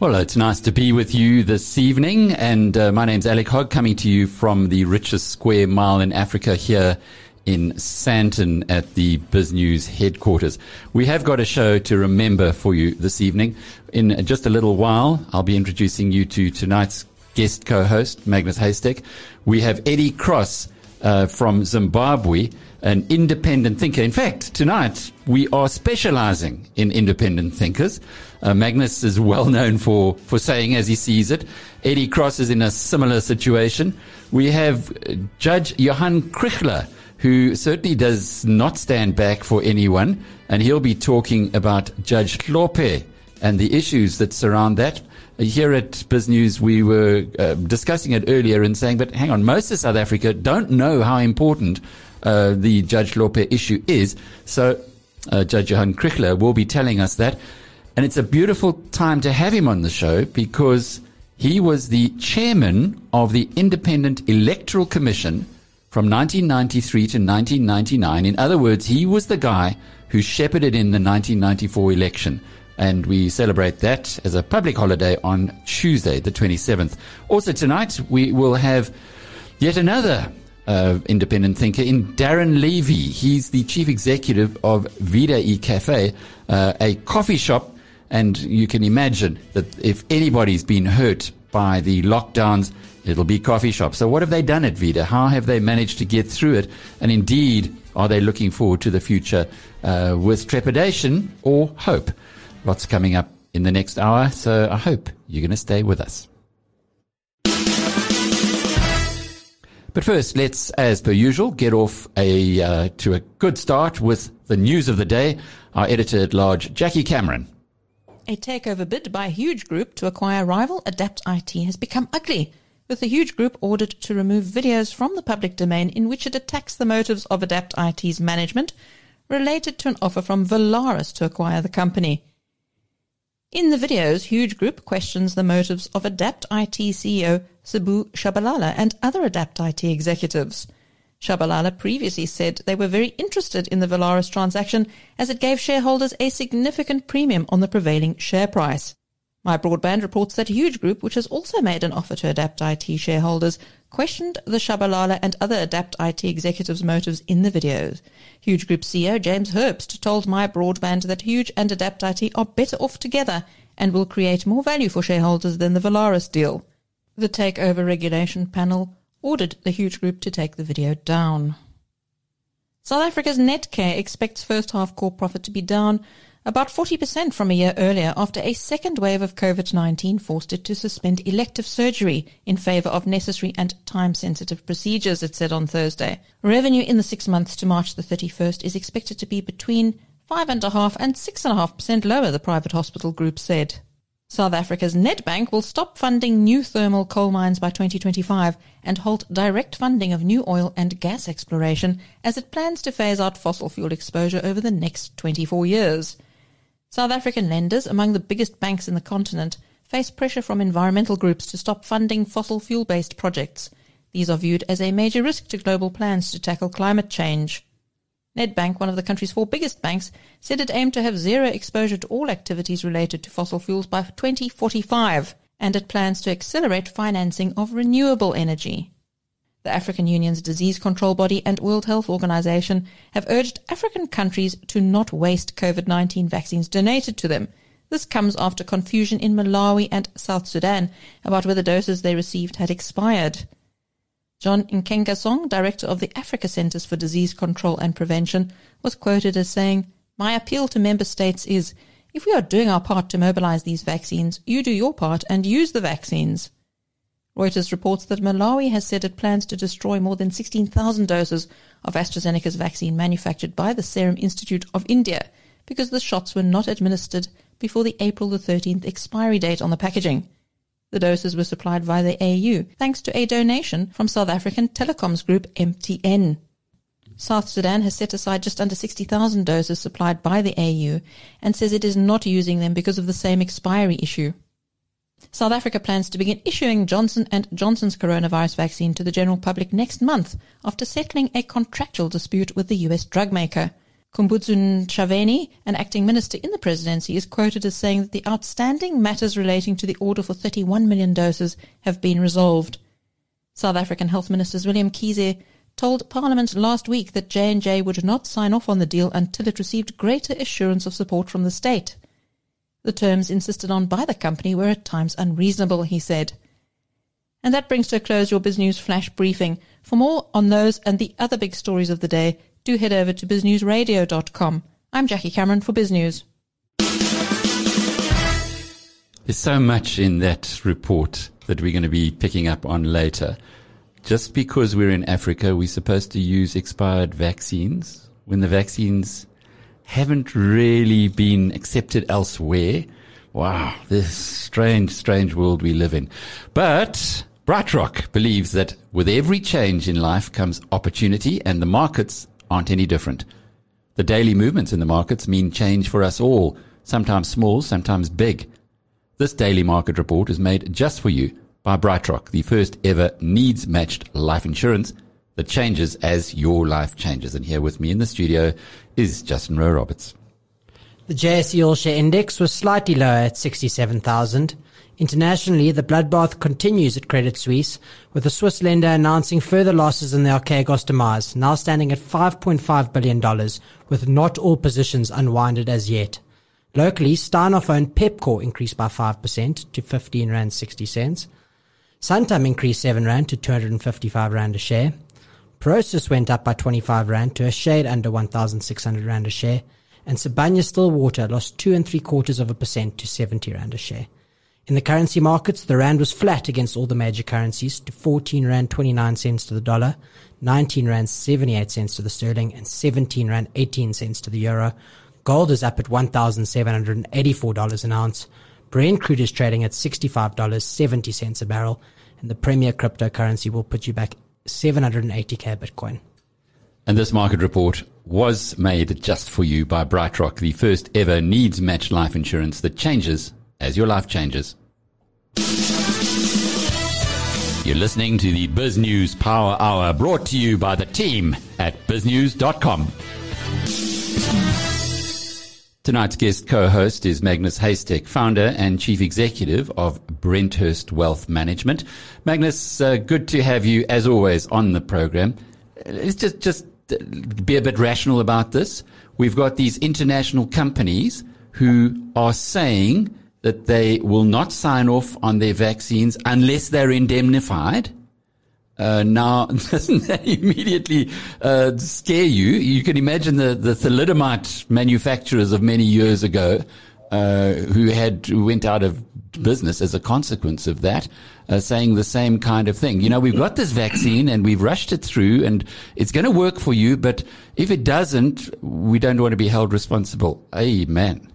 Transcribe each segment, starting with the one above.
well, it's nice to be with you this evening, and uh, my name's Alec Hogg, coming to you from the richest square mile in Africa here in Sandton at the BizNews headquarters. We have got a show to remember for you this evening. In just a little while, I'll be introducing you to tonight's guest co-host, Magnus Heystek. We have Eddie Cross uh, from Zimbabwe, an independent thinker. In fact, tonight we are specializing in independent thinkers. Uh, Magnus is well known for, for saying as he sees it. Eddie Cross is in a similar situation. We have uh, Judge Johan Kriegler, who certainly does not stand back for anyone, and he'll be talking about Judge Hlophe and the issues that surround that. Here at BizNews, we were uh, discussing it earlier and saying, but hang on, most of South Africa don't know how important uh, the Judge Hlophe issue is. So uh, Judge Johan Kriegler will be telling us that. And it's a beautiful time to have him on the show because he was the chairman of the Independent Electoral Commission from 1993 to 1999. In other words, he was the guy who shepherded in the 1994 election. And we celebrate that as a public holiday on Tuesday, the 27th. Also tonight, we will have yet another uh, independent thinker in Darren Levy. He's the chief executive of Vida E Cafe, uh, a coffee shop and you can imagine that if anybody's been hurt by the lockdowns, it'll be coffee shops. So what have they done at Vida? How have they managed to get through it? And indeed, are they looking forward to the future uh, with trepidation or hope? Lots coming up in the next hour. So I hope you're going to stay with us. But first, let's, as per usual, get off a uh, to a good start with the news of the day. Our editor at large, Jackie Cameron. A takeover bid by a huge group to acquire rival Adapt IT has become ugly, with the huge group ordered to remove videos from the public domain in which it attacks the motives of Adapt IT's management related to an offer from Volaris to acquire the company. In the videos, Huge Group questions the motives of Adapt IT CEO Sabu Shabalala and other Adapt IT executives. Shabalala previously said they were very interested in the Volaris transaction as it gave shareholders a significant premium on the prevailing share price. My Broadband reports that Huge Group, which has also made an offer to Adapt IT shareholders, questioned the Shabalala and other Adapt IT executives' motives in the videos. Huge Group CEO James Herbst told My Broadband that Huge and Adapt IT are better off together and will create more value for shareholders than the Volaris deal. The takeover regulation panel ordered the huge group to take the video down. South Africa's Netcare expects first half core profit to be down about 40% from a year earlier after a second wave of COVID-19 forced it to suspend elective surgery in favor of necessary and time-sensitive procedures, it said on Thursday. Revenue in the six months to March the 31st is expected to be between 5.5 and 6.5% lower, the private hospital group said. South Africa's Nedbank will stop funding new thermal coal mines by 2025 and halt direct funding of new oil and gas exploration as it plans to phase out fossil fuel exposure over the next 24 years. South African lenders, among the biggest banks in the continent, face pressure from environmental groups to stop funding fossil fuel based projects. These are viewed as a major risk to global plans to tackle climate change. Nedbank, one of the country's four biggest banks, said it aimed to have zero exposure to all activities related to fossil fuels by 2045, and it plans to accelerate financing of renewable energy. The African Union's disease control body and World Health Organization have urged African countries to not waste COVID-19 vaccines donated to them. This comes after confusion in Malawi and South Sudan about whether doses they received had expired. John Nkengasong, director of the Africa Centers for Disease Control and Prevention, was quoted as saying, My appeal to member states is, if we are doing our part to mobilize these vaccines, you do your part and use the vaccines. Reuters reports that Malawi has said it plans to destroy more than 16,000 doses of AstraZeneca's vaccine manufactured by the Serum Institute of India because the shots were not administered before the April the 13th expiry date on the packaging. The doses were supplied via the AU, thanks to a donation from South African telecoms group MTN. South Sudan has set aside just under 60,000 doses supplied by the AU and says it is not using them because of the same expiry issue. South Africa plans to begin issuing Johnson and Johnson's coronavirus vaccine to the general public next month after settling a contractual dispute with the US drug maker. Khumbudzo Ntshavheni, an acting minister in the presidency, is quoted as saying that the outstanding matters relating to the order for 31 million doses have been resolved. South African Health Minister Zweli Mkhize told Parliament last week that J&J would not sign off on the deal until it received greater assurance of support from the state. The terms insisted on by the company were at times unreasonable, he said. And that brings to a close your BizNews flash briefing. For more on those and the other big stories of the day, do head over to biznewsradio.com. I'm Jackie Cameron for BizNews. There's so much in that report that we're going to be picking up on later. Just because we're in Africa, we're supposed to use expired vaccines when the vaccines haven't really been accepted elsewhere. Wow, this strange, strange world we live in. But BrightRock believes that with every change in life comes opportunity and the markets aren't any different. The daily movements in the markets mean change for us all, sometimes small, sometimes big. This daily market report is made just for you by BrightRock, the first ever needs matched life insurance that changes as your life changes. And here with me in the studio is Justin Rowe Roberts. The JSE All Share Index was slightly lower at 67,000. Internationally, the bloodbath continues at Credit Suisse, with the Swiss lender announcing further losses in the Archegos demise, now standing at $5.5 billion, with not all positions unwinded as yet. Locally, Steinhoff owned Pepco increased by 5% to 15 Rand 60 cents. Santam increased 7 Rand to 255 Rand a share. Prosus went up by 25 Rand to a shade under 1,600 Rand a share. And Sibanye Stillwater lost two and three quarters of a percent to 70 Rand a share. In the currency markets, the Rand was flat against all the major currencies to 14 Rand 29 cents to the dollar, 19 Rand 78 cents to the sterling, and 17 Rand 18 cents to the euro. Gold is up at $1,784 an ounce. Brent crude is trading at $65.70 a barrel, and the premier cryptocurrency will put you back 780k Bitcoin. And this market report was made just for you by BrightRock, the first ever needs matched life insurance that changes as your life changes. You're listening to the BizNews Power Hour brought to you by the team at biznews.com. Tonight's guest co-host is Magnus Heystek, founder and chief executive of Brenthurst Wealth Management. Magnus, uh, good to have you as always on the program. Let's just just be a bit rational about this. We've got these international companies who are saying that they will not sign off on their vaccines unless they're indemnified. Uh, now, doesn't that immediately uh, scare you? You can imagine the, the thalidomide manufacturers of many years ago uh, who had who went out of business as a consequence of that, uh, saying the same kind of thing. You know, we've got this vaccine and we've rushed it through, and it's going to work for you, but if it doesn't, we don't want to be held responsible. Amen.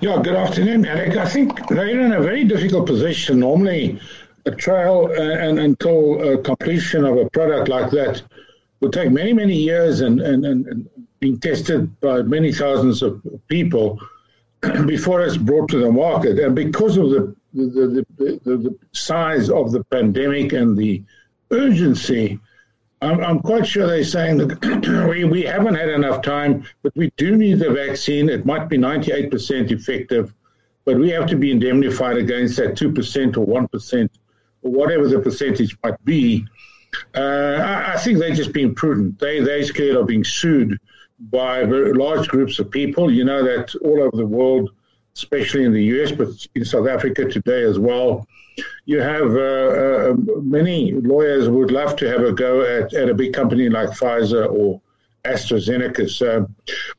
Yeah, good afternoon, Alec. I think they're in a very difficult position. Normally, a trial uh, and until uh, completion of a product like that would take many, many years and, and, and being tested by many thousands of people before it's brought to the market. And because of the the, the, the, the size of the pandemic and the urgency, I'm, I'm quite sure they're saying that we, we haven't had enough time, but we do need the vaccine. It might be 98% effective, but we have to be indemnified against that 2% or 1% or whatever the percentage might be. Uh, I, I, think they're just being prudent. They, they're scared of being sued by large groups of people. You know that all over the world, especially in the US, but in South Africa today as well, you have uh, uh, many lawyers would love to have a go at, at a big company like Pfizer or AstraZeneca. So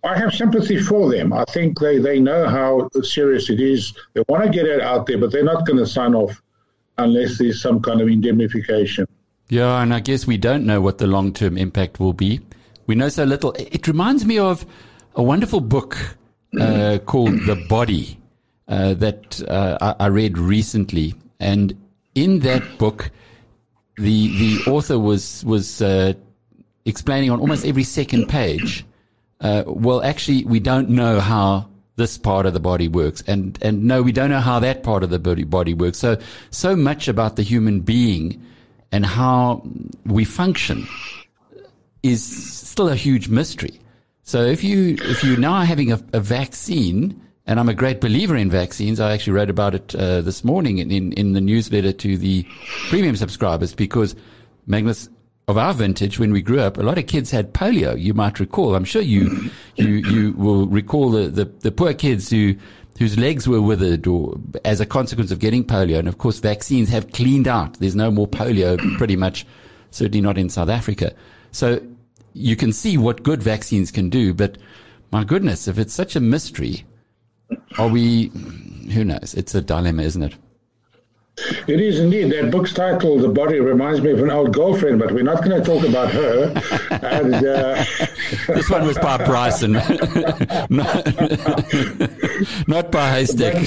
I have sympathy for them. I think they, they know how serious it is. They want to get it out there, but they're not going to sign off unless there's some kind of indemnification. Yeah, and I guess we don't know what the long term impact will be. We know so little. It reminds me of a wonderful book uh, called The Body uh, that uh, I, read recently, and in that book, the the author was was uh, explaining on almost every second page, uh, well, actually, we don't know how this part of the body works. And, and no, we don't know how that part of the body, body works. So, so much about the human being and how we function is still a huge mystery. So if you, if you now are having a, a vaccine, and I'm a great believer in vaccines. I actually wrote about it uh, this morning in, in, in the newsletter to the premium subscribers because Magnus, of our vintage, when we grew up, a lot of kids had polio. You might recall. I'm sure you you you will recall the, the, the poor kids who whose legs were withered or as a consequence of getting polio. And of course, vaccines have cleaned out. There's no more polio, pretty much. Certainly not in South Africa. So you can see what good vaccines can do. But my goodness, if it's such a mystery, are we? Who knows? It's a dilemma, isn't it? It is indeed. That book's title, The Body, reminds me of an old girlfriend, but we're not going to talk about her. and, uh, this one was by Bryson, not, not by Heystek.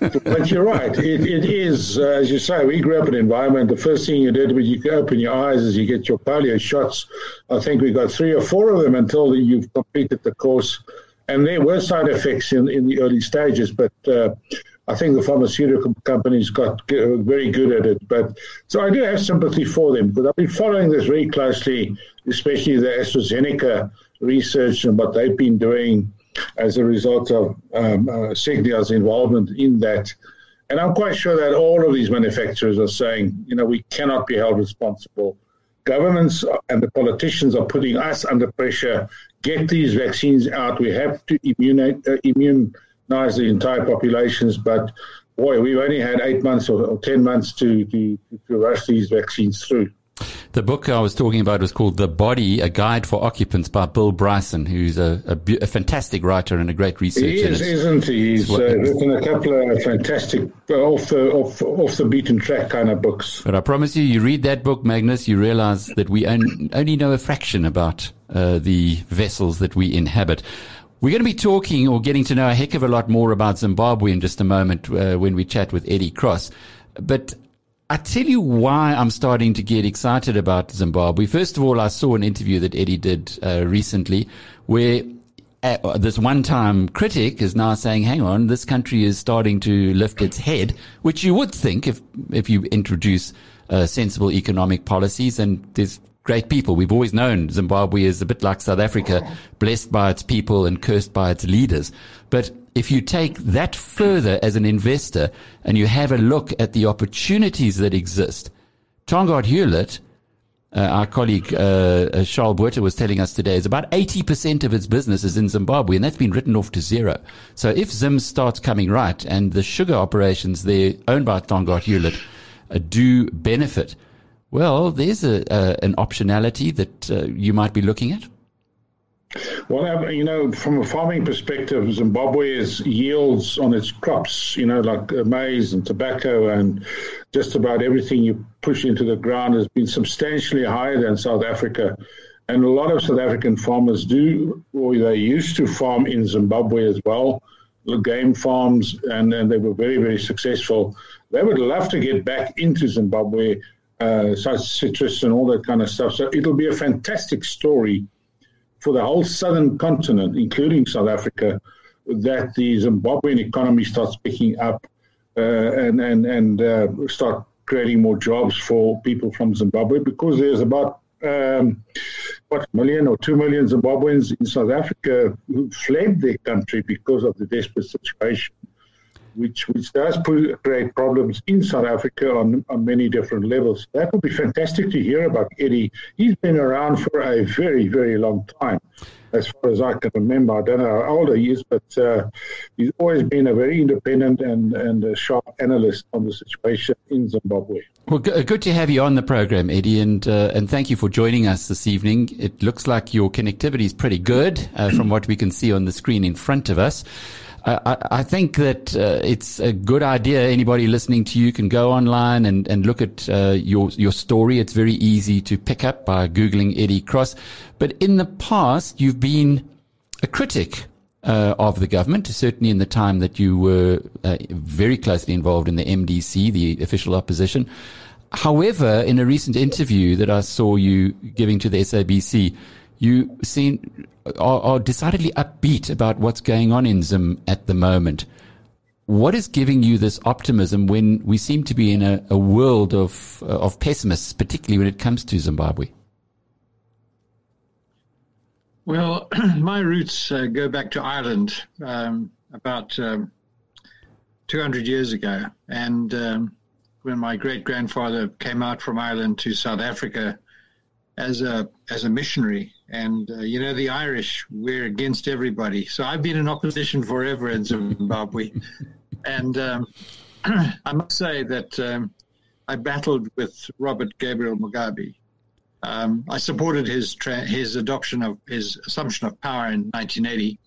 But, but, but, you're right. It, it is, uh, as you say, we grew up in an environment. The first thing you did when you open your eyes is you get your polio shots. I think we got three or four of them until you've completed the course. And there were side effects in, in the early stages, but uh, I think the pharmaceutical companies got very good at it. But so I do have sympathy for them because I've been following this very closely, especially the AstraZeneca research and what they've been doing as a result of um, uh, Cigna's involvement in that. And I'm quite sure that all of these manufacturers are saying, you know, we cannot be held responsible. Governments and the politicians are putting us under pressure. Get these vaccines out. We have to immunize, uh, immunize the entire populations, but boy, we've only had eight months or, or ten months to, to, to rush these vaccines through. The book I was talking about was called The Body, A Guide for Occupants by Bill Bryson, who's a, a, a fantastic writer and a great researcher. He is, isn't he? He's uh, written a couple of fantastic, uh, off the, off, off the beaten track kind of books. But I promise you, you read that book, Magnus, you realize that we only know a fraction about uh, the vessels that we inhabit. We're going to be talking or getting to know a heck of a lot more about Zimbabwe in just a moment uh, when we chat with Eddie Cross. But I tell you why I'm starting to get excited about Zimbabwe. First of all, I saw an interview that Eddie did uh, recently where uh, this one-time critic is now saying, "Hang on, this country is starting to lift its head," which you would think if if you introduce uh, sensible economic policies. And there's great people. We've always known Zimbabwe is a bit like South Africa, blessed by its people and cursed by its leaders. But if you take that further as an investor and you have a look at the opportunities that exist, Tongaat Hewlett, uh, our colleague uh, uh Charles Botha was telling us today, is about 80% of its business is in Zimbabwe, and that's been written off to zero. So if Zim starts coming right and the sugar operations there owned by Tongaat Hewlett uh, do benefit, well, there's a, an optionality that uh, you might be looking at. Well, you know, from a farming perspective, Zimbabwe's yields on its crops, you know, like uh, maize and tobacco and just about everything you push into the ground has been substantially higher than South Africa. And a lot of South African farmers do, or they used to farm in Zimbabwe as well, game farms, and, and they were very, very successful. They would love to get back into Zimbabwe uh, citrus and all that kind of stuff. So it'll be a fantastic story for the whole southern continent, including South Africa, that the Zimbabwean economy starts picking up uh, and and and uh, start creating more jobs for people from Zimbabwe because there's about um, what million or two million Zimbabweans in South Africa who fled their country because of the desperate situation which which does create problems in South Africa on, on many different levels. That would be fantastic to hear about Eddie. He's been around for a very, very long time, as far as I can remember. I don't know how old he is, but uh, he's always been a very independent and, and sharp analyst on the situation in Zimbabwe. Well, good to have you on the program, Eddie, and uh, and thank you for joining us this evening. It looks like your connectivity is pretty good uh, from what we can see on the screen in front of us. I, I think that uh, it's a good idea. Anybody listening to you can go online and, and look at uh, your your story. It's very easy to pick up by googling Eddie Cross. But in the past, you've been a critic uh, of the government, certainly in the time that you were uh, very closely involved in the MDC, the official opposition. however, in a recent interview that I saw you giving to the SABC, you seem are, are decidedly upbeat about what's going on in Zim at the moment. What is giving you this optimism when we seem to be in a, a world of uh, of pessimists, particularly when it comes to Zimbabwe? Well, my roots uh, go back to Ireland um, about um, 200 years ago. And um, when my great grandfather came out from Ireland to South Africa as a, as a missionary, and uh, you know, the Irish, we're against everybody. So I've been in opposition forever in Zimbabwe. and um, I must say that um, I battled with Robert Gabriel Mugabe um, I supported his tra- his adoption of his assumption of power in 1980,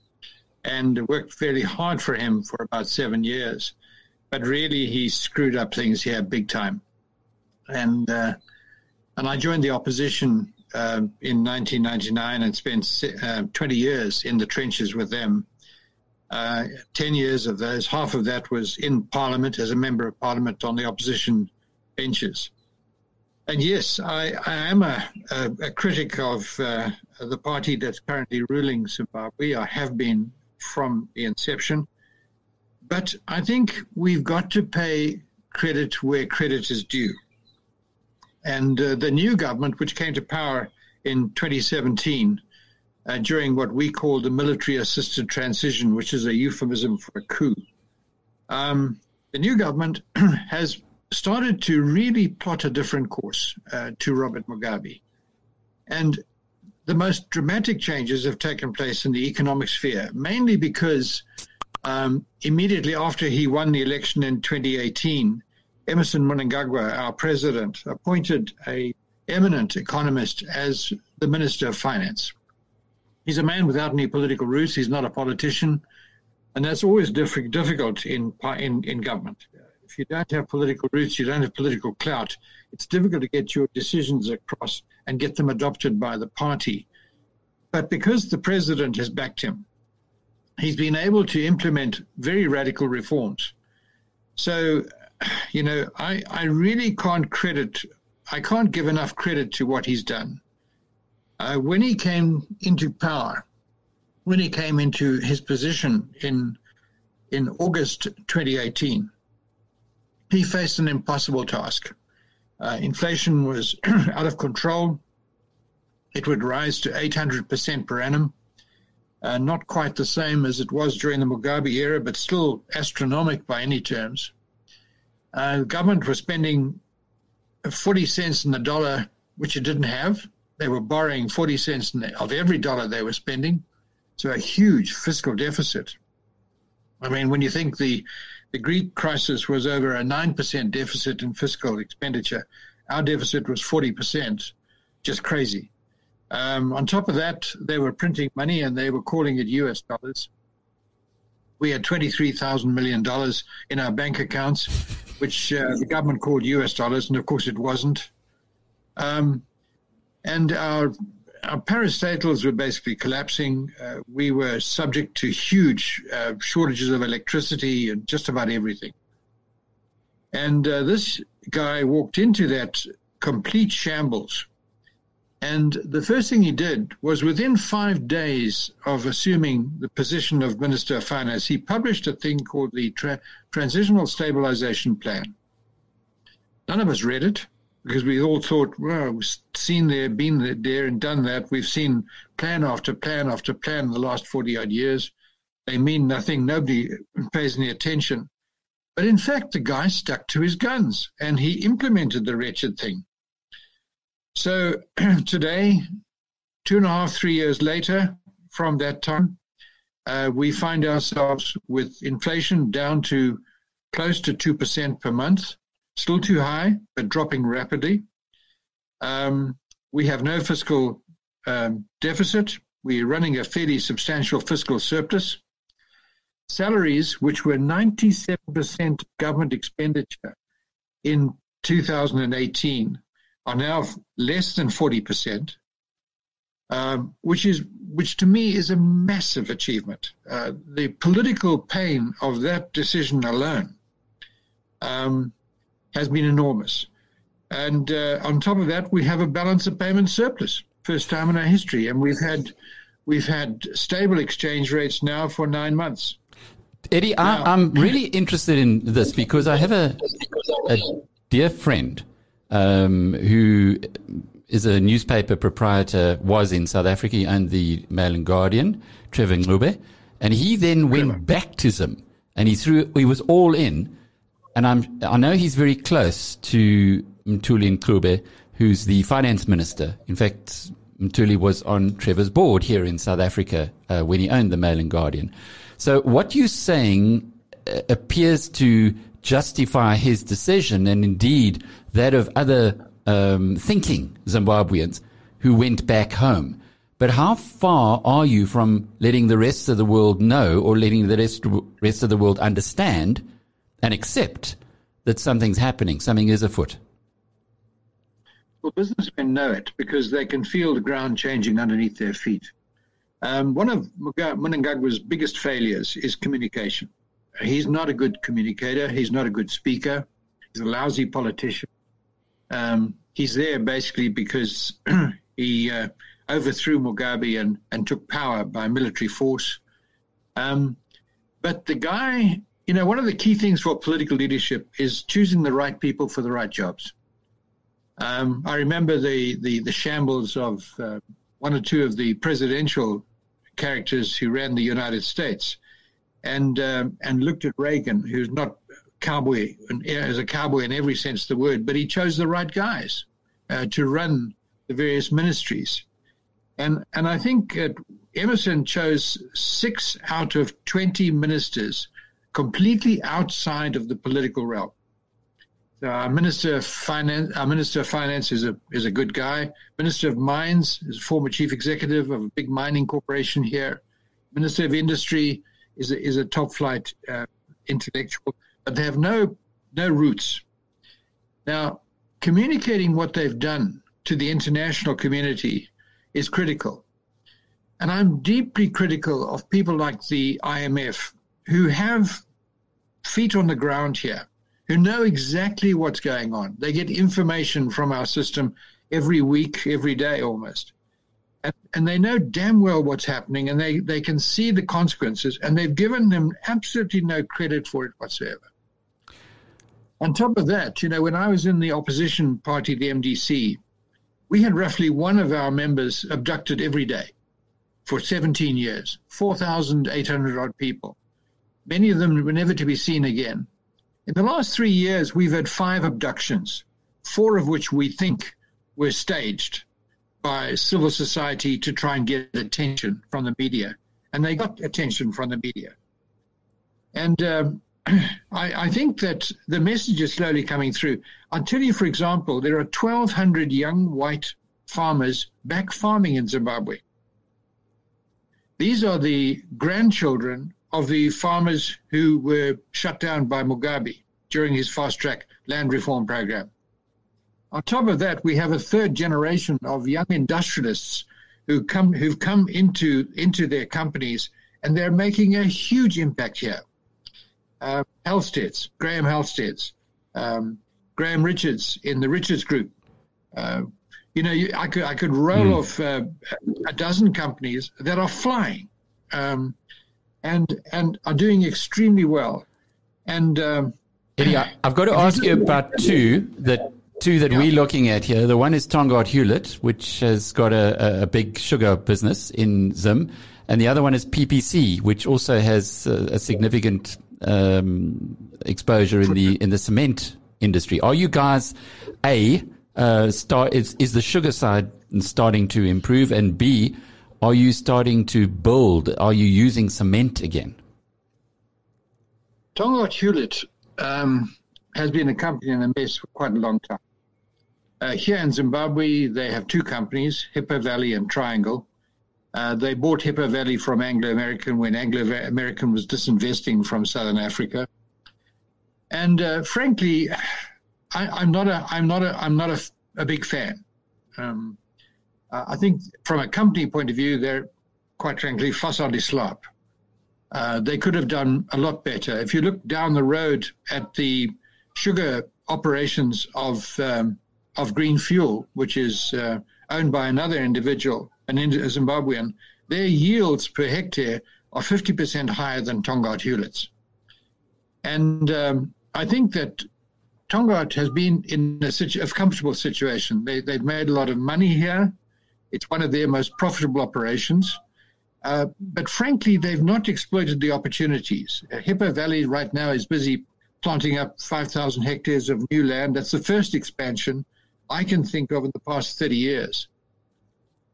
and worked fairly hard for him for about seven years. But really, he screwed up things here big time, and uh, and I joined the opposition uh, in 1999 and spent uh, 20 years in the trenches with them. Uh, 10 years of those, half of that was in Parliament as a member of Parliament on the opposition benches. And yes, I, I am a, a, a, critic of uh, the party that's currently ruling Zimbabwe. I have been from the inception. But I think we've got to pay credit where credit is due. And uh, the new government, which came to power in 2017, uh, during what we call the military assisted transition, which is a euphemism for a coup, um, the new government has started to really plot a different course uh, to Robert Mugabe. And the most dramatic changes have taken place in the economic sphere, mainly because um, immediately after he won the election in 2018, Emmerson Mnangagwa, our president, appointed a eminent economist as the Minister of Finance. He's a man without any political roots. He's not a politician, and that's always diff- difficult in, in in government if you don't have political roots, you don't have political clout, it's difficult to get your decisions across and get them adopted by the party. But because the president has backed him, he's been able to implement very radical reforms. So, you know, I, I really can't credit, I can't give enough credit to what he's done. Uh, when he came into power, when he came into his position in in August 2018, he faced an impossible task. Uh, inflation was out of control. It would rise to 800% per annum. Uh, not quite the same as it was during the Mugabe era, but still astronomical by any terms. Uh, the government was spending 40 cents in the dollar, which it didn't have. They were borrowing 40 cents the, of every dollar they were spending. So a huge fiscal deficit. I mean, when you think the the Greek crisis was over a 9% deficit in fiscal expenditure. Our deficit was 40%, just crazy. Um, on top of that, they were printing money and they were calling it US dollars. We had $23,000 million in our bank accounts, which uh, the government called US dollars, and of course it wasn't. Um, and our our parastatals were basically collapsing. Uh, we were subject to huge uh, shortages of electricity and just about everything. And uh, this guy walked into that complete shambles. And the first thing he did was within five days of assuming the position of Minister of Finance, he published a thing called the Tra- Transitional Stabilization Plan. None of us read it because we all thought, well, we've seen there, been there, and done that. We've seen plan after plan after plan in the last 40 odd years. They mean nothing. Nobody pays any attention. But in fact, the guy stuck to his guns and he implemented the wretched thing. So today, two and a half, three years later from that time, uh, we find ourselves with inflation down to close to 2% per month still too high, but dropping rapidly. Um, we have no fiscal um, deficit. We're running a fairly substantial fiscal surplus. Salaries, which were 97% of government expenditure in 2018, are now less than 40%, um, which is which to me is a massive achievement. Uh, the political pain of that decision alone um, has been enormous. And uh, on top of that, we have a balance of payment surplus, first time in our history, and we've had we've had stable exchange rates now for nine months. Eddie, I, am really interested in this because I have a, a dear friend um, who is a newspaper proprietor, was in South Africa, he owned the Mail and Guardian, Trevor Ncube, and he then went back to Zim and he threw, he was all in. And I'm, I know he's very close to Mthuli Ncube, who's the finance minister. In fact, Mthuli was on Trevor's board here in South Africa uh, when he owned the Mail and Guardian. So what you're saying uh, appears to justify his decision and indeed that of other um, thinking Zimbabweans who went back home. But how far are you from letting the rest of the world know or letting the rest, rest of the world understand and accept that something's happening, something is afoot? Well, businessmen know it because they can feel the ground changing underneath their feet. Um, one of Mnangagwa's biggest failures is communication. He's not a good communicator. He's not a good speaker. He's a lousy politician. Um, he's there basically because he uh, overthrew Mugabe and, and took power by military force. Um, but the guy, you know, one of the key things for political leadership is choosing the right people for the right jobs. Um, I remember the, the, the shambles of uh, one or two of the presidential characters who ran the United States, and um, and looked at Reagan, who's not cowboy as a cowboy in every sense of the word, but he chose the right guys uh, to run the various ministries, and and I think uh, Emmerson chose six out of twenty ministers completely outside of the political realm. Uh, our Minister of Finance, our Minister of Finance is a is a good guy. Minister of Mines is a former chief executive of a big mining corporation here. Minister of Industry is a, is a top flight uh, intellectual, but they have no no roots. Now, communicating what they've done to the international community is critical, and I'm deeply critical of people like the IMF who have feet on the ground here who know exactly what's going on. They get information from our system every week, every day almost. And, they know damn well what's happening and they, they can see the consequences and they've given them absolutely no credit for it whatsoever. On top of that, you know, when I was in the opposition party, the MDC, we had roughly one of our members abducted every day for 17 years, 4,800 odd people. Many of them were never to be seen again. In the last three years, we've had five abductions, four of which we think were staged by civil society to try and get attention from the media. And they got attention from the media. And um, I, I, think that the message is slowly coming through. I'll tell you, for example, there are 1,200 young white farmers back farming in Zimbabwe. These are the grandchildren of the farmers who were shut down by Mugabe during his fast track land reform program. On top of that, we have a third generation of young industrialists who come who've come into into their companies and they're making a huge impact here. Uh, Halsteads, Graham Halsteads, um, Graham Richards in the Richards Group. Uh, you know, you, I could I could roll mm. off uh, a dozen companies that are flying. Um, and and are doing extremely well. And um, Eddie, I, have got to ask you about two that two that yeah. we're looking at here. The one is Tongaat Hewlett, which has got a, a big sugar business in Zim, and the other one is PPC, which also has a, a significant um, exposure in the in the cement industry. Are you guys a uh, start? Is is the sugar side starting to improve, and B are you starting to build? Are you using cement again? Tongaat Hewlett um, has been a company in a mess for quite a long time. Uh, here in Zimbabwe, they have two companies, Hippo Valley and Triangle. Uh, they bought Hippo Valley from Anglo American when Anglo American was disinvesting from Southern Africa. And uh, frankly, I, am not a I'm not a I'm not a, a big fan. Um, I think from a company point of view, they're quite frankly fossil slop. Uh, they could have done a lot better. If you look down the road at the sugar operations of um, of green fuel, which is uh, owned by another individual, an Zimbabwean, their yields per hectare are 50% higher than Tongaat Hewlett's. And um, I think that Tongaat has been in a, situ- a comfortable situation. They, they've made a lot of money here. It's one of their most profitable operations. Uh, but frankly, they've not exploited the opportunities. Uh, Hippo Valley right now is busy planting up 5,000 hectares of new land. That's the first expansion I can think of in the past 30 years.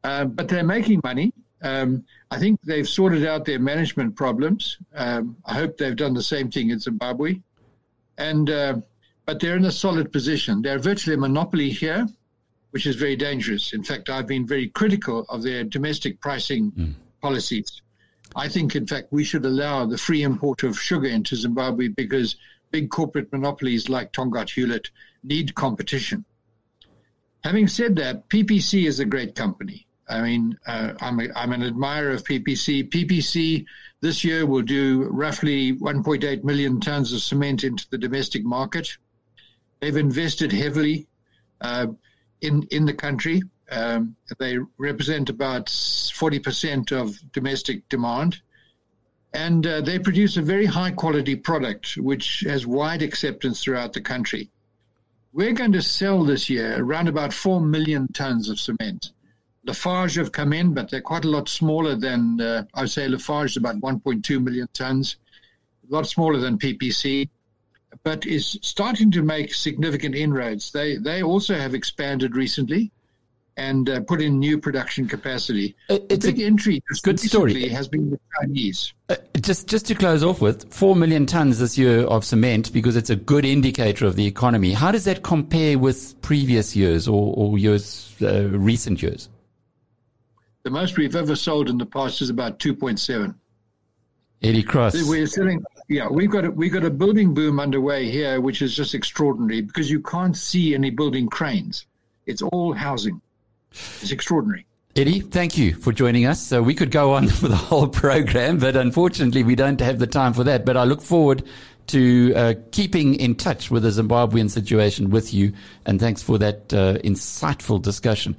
Uh, but they're making money. Um, I think they've sorted out their management problems. Um, I hope they've done the same thing in Zimbabwe. And uh, but they're in a solid position. They're virtually a monopoly here, which is very dangerous. In fact, I've been very critical of their domestic pricing mm. policies. I think, in fact, we should allow the free import of sugar into Zimbabwe because big corporate monopolies like Tongaat Hewlett need competition. Having said that, PPC is a great company. I mean, uh, I'm, a, I'm an admirer of PPC. PPC this year will do roughly 1.8 million tons of cement into the domestic market. They've invested heavily uh, in in the country. Um, they represent about 40% of domestic demand. And uh, they produce a very high quality product, which has wide acceptance throughout the country. We're going to sell this year around about 4 million tons of cement. Lafarge have come in, but they're quite a lot smaller than, uh, I say Lafarge is about 1.2 million tons, a lot smaller than PPC, but is starting to make significant inroads. They, they also have expanded recently and uh, put in new production capacity. It's the big a entry good story. has been the Chinese. Uh, just just to close off with, four million tons this year of cement because it's a good indicator of the economy. How does that compare with previous years or, or years uh, recent years? The most we've ever sold in the past is about two point seven. Eddie Cross. We're selling. Yeah, we've got a, we've got a building boom underway here, which is just extraordinary because you can't see any building cranes. It's all housing. It's extraordinary. Eddie, thank you for joining us. So we could go on for the whole program, but unfortunately we don't have the time for that. But I look forward to uh, keeping in touch with the Zimbabwean situation with you. And thanks for that uh, insightful discussion.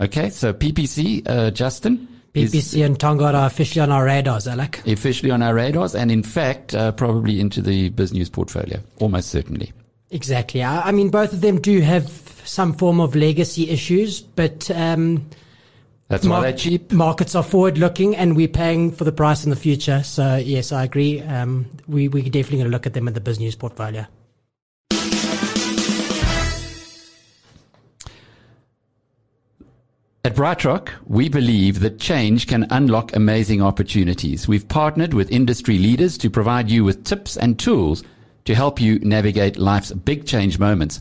Okay, so PPC, uh, Justin. PPC and Tongaat are officially on our radars, Alec. Officially on our radars, and in fact, uh, probably into the business portfolio, almost certainly. Exactly. I, I mean, both of them do have some form of legacy issues, but um, that's mar- why they're cheap. Markets are forward looking, and we're paying for the price in the future. So yes, I agree. Um, we we definitely going to look at them in the business portfolio. At BrightRock, we believe that change can unlock amazing opportunities. We've partnered with industry leaders to provide you with tips and tools to help you navigate life's big change moments.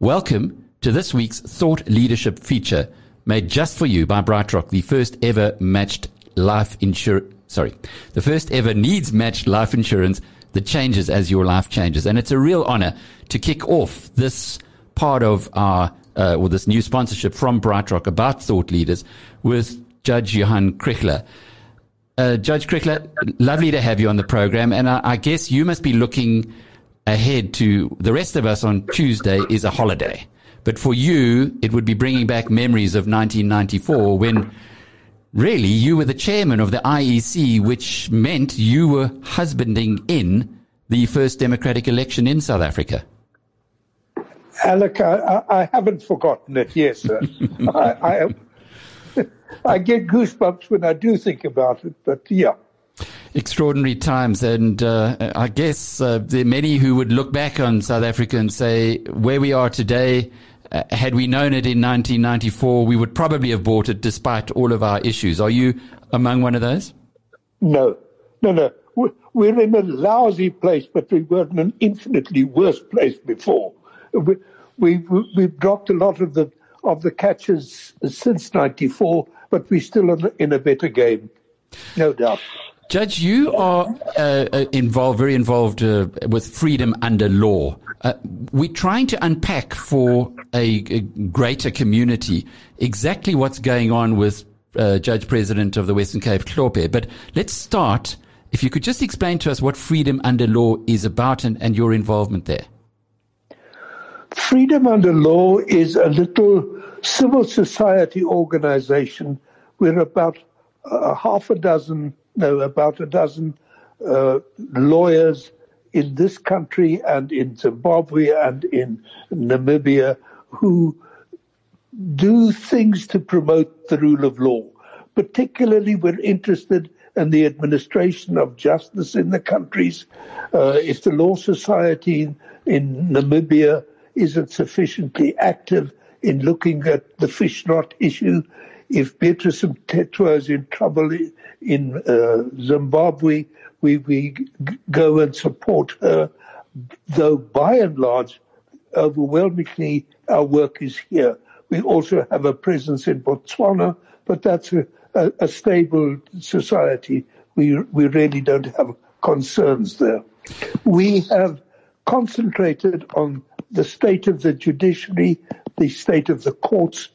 Welcome to this week's Thought Leadership feature made just for you by BrightRock, the first ever matched life insurance, sorry, the first ever needs matched life insurance that changes as your life changes. And it's a real honor to kick off this part of our, uh, or this new sponsorship from BrightRock about thought leaders with Judge Johan Kriegler. Uh, Judge Kriegler, lovely to have you on the program. And I, I guess you must be looking ahead to the rest of us on Tuesday is a holiday. But for you, it would be bringing back memories of 1994 when really you were the chairman of the IEC, which meant you were husbanding in the first democratic election in South Africa. Alec, I, I haven't forgotten it. Yes, sir. I, I, I get goosebumps when I do think about it, but yeah extraordinary times. And uh, I guess uh, there are many who would look back on South Africa and say, where we are today, uh, had we known it in 1994, we would probably have bought it despite all of our issues. Are you among one of those? No, no, no. We're in a lousy place, but we were in an infinitely worse place before. We, we, we've dropped a lot of the of the catches since '94, but we're still in a better game, no doubt. Judge, you are uh, uh, involved, very involved uh, with freedom under law. Uh, we're trying to unpack for a, a, greater community exactly what's going on with uh, Judge President of the Western Cape, Hlophe. But let's start. If you could just explain to us what freedom under law is about and, and your involvement there. Freedom Under Law is a little civil society organization We're about uh, half a dozen, no, about a dozen uh, lawyers in this country and in Zimbabwe and in Namibia who do things to promote the rule of law. Particularly, we're interested in the administration of justice in the countries. Uh, if the Law Society in, in Namibia isn't sufficiently active in looking at the Fishrot issue, if Beatrice Mtetwa is in trouble in uh, Zimbabwe, we, we go and support her, though by and large, overwhelmingly, our work is here. We also have a presence in Botswana, but that's a, a, a stable society. We, we really don't have concerns there. We have concentrated on the state of the judiciary, the state of the courts,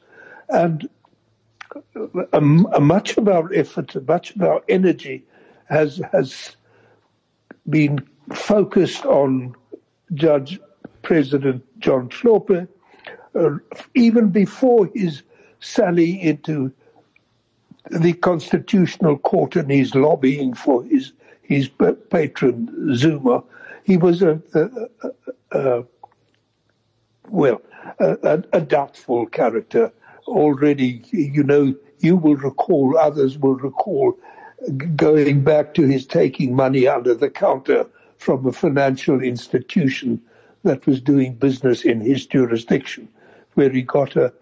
and a, a much of our effort, much of our energy has has been focused on Judge President John Hlophe, uh, even before his sally into the Constitutional Court and his lobbying for his his patron Zuma. He was a, a, a, a well a, a doubtful character already. You know, you will recall, others will recall going back to his taking money under the counter from a financial institution that was doing business in his jurisdiction, where he got a,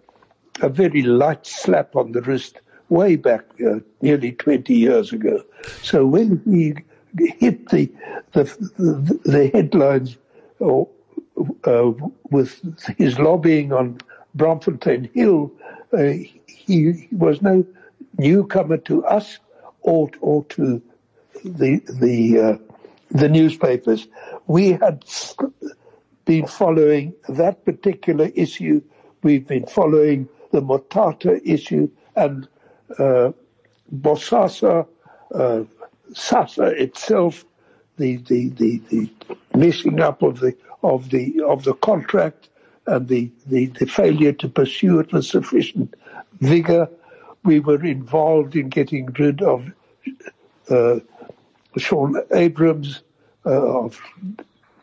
a very light slap on the wrist way back uh, nearly 20 years ago. So when he hit the the, the, headlines or, uh, with his lobbying on Braamfontein Hill, uh, he was no newcomer to us or or to the the uh, the newspapers. We had been following that particular issue. We've been following the Motata issue and uh, Bosasa, uh, SASSA itself, the, the, the, the messing up of the of the of the contract and the, the, the failure to pursue it with sufficient vigor. We were involved in getting rid of uh, Shaun Abrahams, uh, of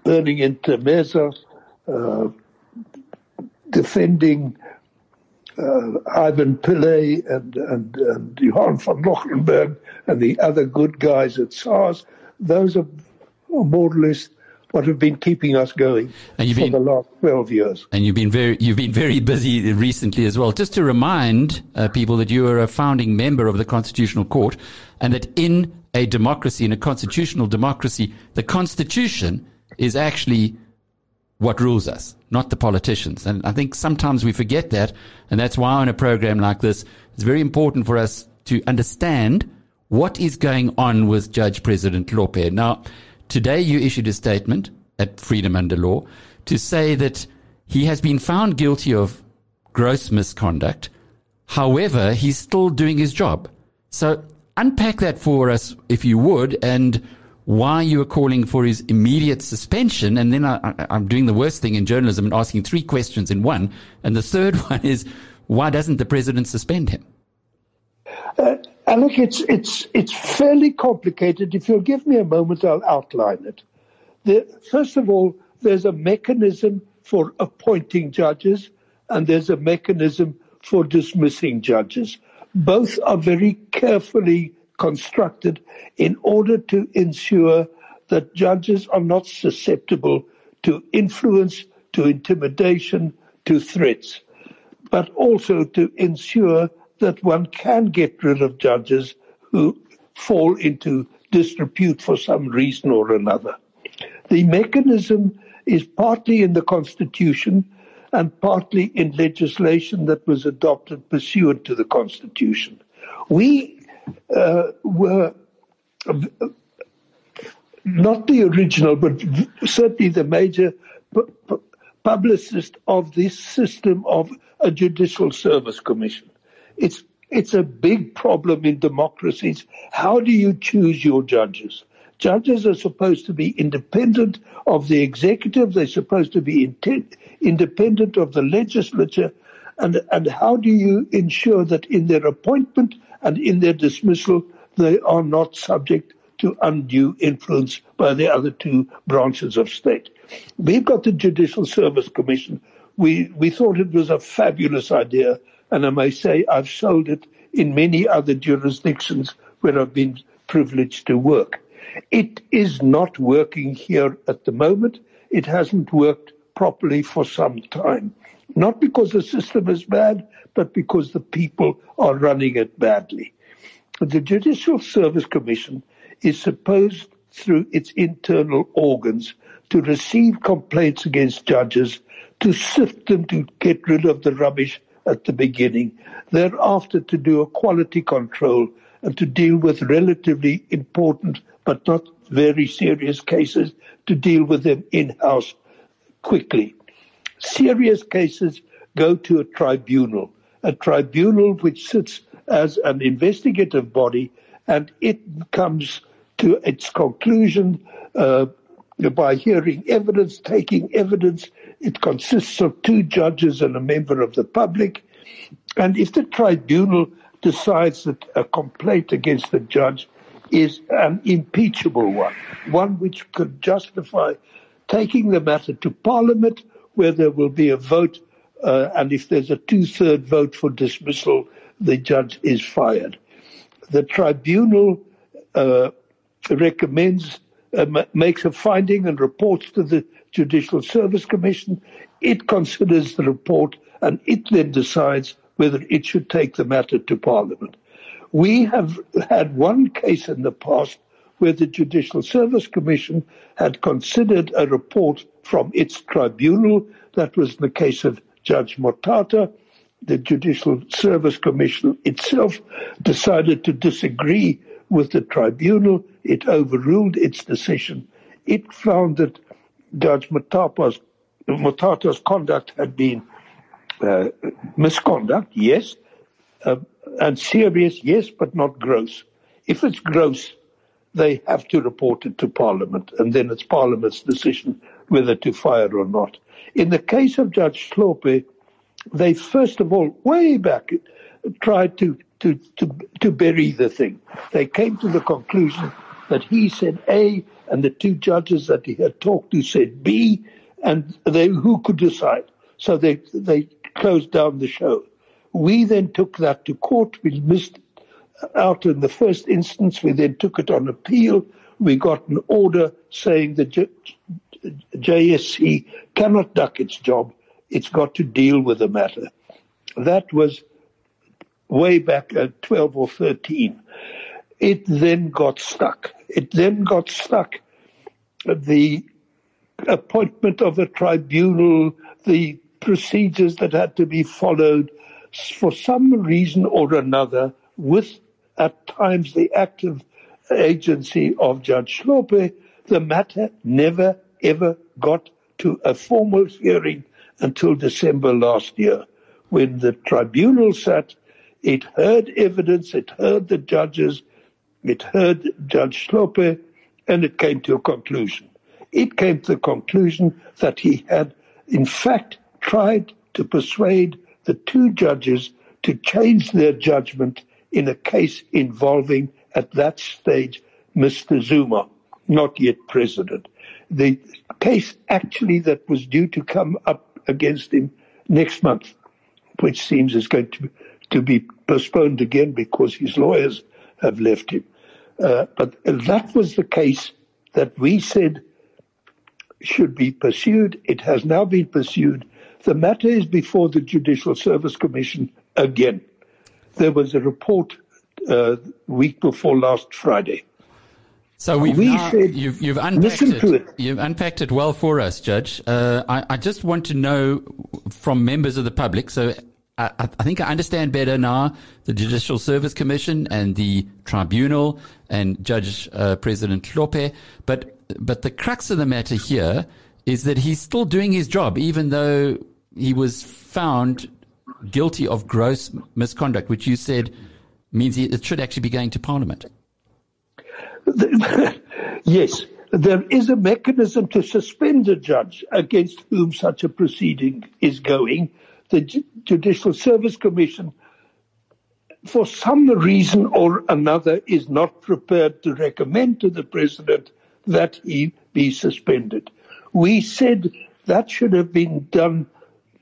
Berning Ntlemeza, uh, defending uh, Ivan Pillay and, and, and Johann van Loggerenberg and the other good guys at SARS. Those are more or less what have been keeping us going and you've for been, the last 12 years. And you've been very, you've been very busy recently as well. Just to remind uh, people that you are a founding member of the Constitutional Court and that in a democracy, in a constitutional democracy, the Constitution is actually what rules us, not the politicians. And I think sometimes we forget that. And that's why on a program like this, it's very important for us to understand what is going on with Judge President Hlophe. Now, Today you issued a statement at Freedom Under Law to say that he has been found guilty of gross misconduct. However, he's still doing his job. So unpack that for us, if you would, and why you are calling for his immediate suspension. And then I, am doing the worst thing in journalism and asking three questions in one. And the third one is, why doesn't the president suspend him? Uh, look, it's it's it's fairly complicated. If you'll give me a moment, I'll outline it. The, first of all, there's a mechanism for appointing judges, and there's a mechanism for dismissing judges. Both are very carefully constructed in order to ensure that judges are not susceptible to influence, to intimidation, to threats, but also to ensure that one can get rid of judges who fall into disrepute for some reason or another. The mechanism is partly in the Constitution and partly in legislation that was adopted pursuant to the Constitution. We uh, were not the original, but certainly the major publicist of this system of a judicial service commission. It's it's a big problem in democracies. How do you choose your judges? Judges are supposed to be independent of the executive. They're supposed to be intent, independent of the legislature. And, and how do you ensure that in their appointment and in their dismissal, they are not subject to undue influence by the other two branches of state? We've got the Judicial Service Commission. We, we thought it was a fabulous idea. And I may say I've sold it in many other jurisdictions where I've been privileged to work. It is not working here at the moment. It hasn't worked properly for some time. Not because the system is bad, but because the people are running it badly. The Judicial Service Commission is supposed through its internal organs to receive complaints against judges, to sift them to get rid of the rubbish at the beginning, thereafter to do a quality control and to deal with relatively important but not very serious cases, to deal with them in-house quickly. Serious cases go to a tribunal, a tribunal which sits as an investigative body and it comes to its conclusion uh, by hearing evidence, taking evidence. It consists of two judges and a member of the public. And if the tribunal decides that a complaint against the judge is an impeachable one, one which could justify taking the matter to Parliament where there will be a vote, uh, and if there's a two-third vote for dismissal, the judge is fired. The tribunal uh, recommends, uh, makes a finding and reports to the Judicial Service Commission. It considers the report and it then decides whether it should take the matter to Parliament. We have had one case in the past where the Judicial Service Commission had considered a report from its tribunal. That was the case of Judge Motata. The Judicial Service Commission itself decided to disagree with the tribunal. It overruled its decision. It found that Judge Motata's conduct had been uh, misconduct, yes, uh, and serious, yes, but not gross. If it's gross, they have to report it to Parliament, and then it's Parliament's decision whether to fire or not. In the case of Judge Hlophe, they first of all, way back, tried to, to, to, to bury the thing. They came to the conclusion that he said A, and the two judges that he had talked to said B, and they, who could decide? So they, they closed down the show. We then took that to court. We missed out in the first instance. We then took it on appeal. We got an order saying that J- JSC cannot duck its job. It's got to deal with the matter. That was way back at 12 or 13. It then got stuck. It then got stuck. The appointment of a tribunal, the procedures that had to be followed for some reason or another with at times the active agency of Judge Hlophe, the matter never ever got to a formal hearing until December last year when the tribunal sat, it heard evidence, it heard the judges, it heard Judge Hlophe, and it came to a conclusion. It came to the conclusion that he had in fact tried to persuade the two judges to change their judgment in a case involving, at that stage, Mr. Zuma, not yet president. The case actually that was due to come up against him next month, which seems is going to, to be postponed again because his lawyers have left him. Uh, but that was the case that we said should be pursued. It has now been pursued the matter is before the Judicial Service Commission again. There was a report uh, week before last Friday. So we've we now, said, you've, you've unpacked it. it. You've unpacked it well for us, Judge. Uh, I, I, just want to know from members of the public. So I, I, think I understand better now the Judicial Service Commission and the Tribunal and Judge uh, President Hlophe. But but the crux of the matter here is that he's still doing his job, even though he was found guilty of gross misconduct, which you said means it should actually be going to Parliament. yes, there is a mechanism to suspend a judge against whom such a proceeding is going. The Judicial Service Commission, for some reason or another, is not prepared to recommend to the President that he be suspended. We said that should have been done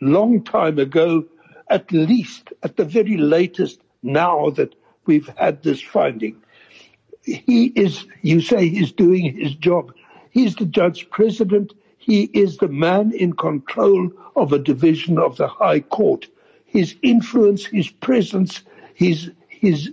long time ago, at least at the very latest now that we've had this finding he is, you say he's doing his job. He's the judge president. He is the man in control of a division of the High Court. His influence, his presence, his, his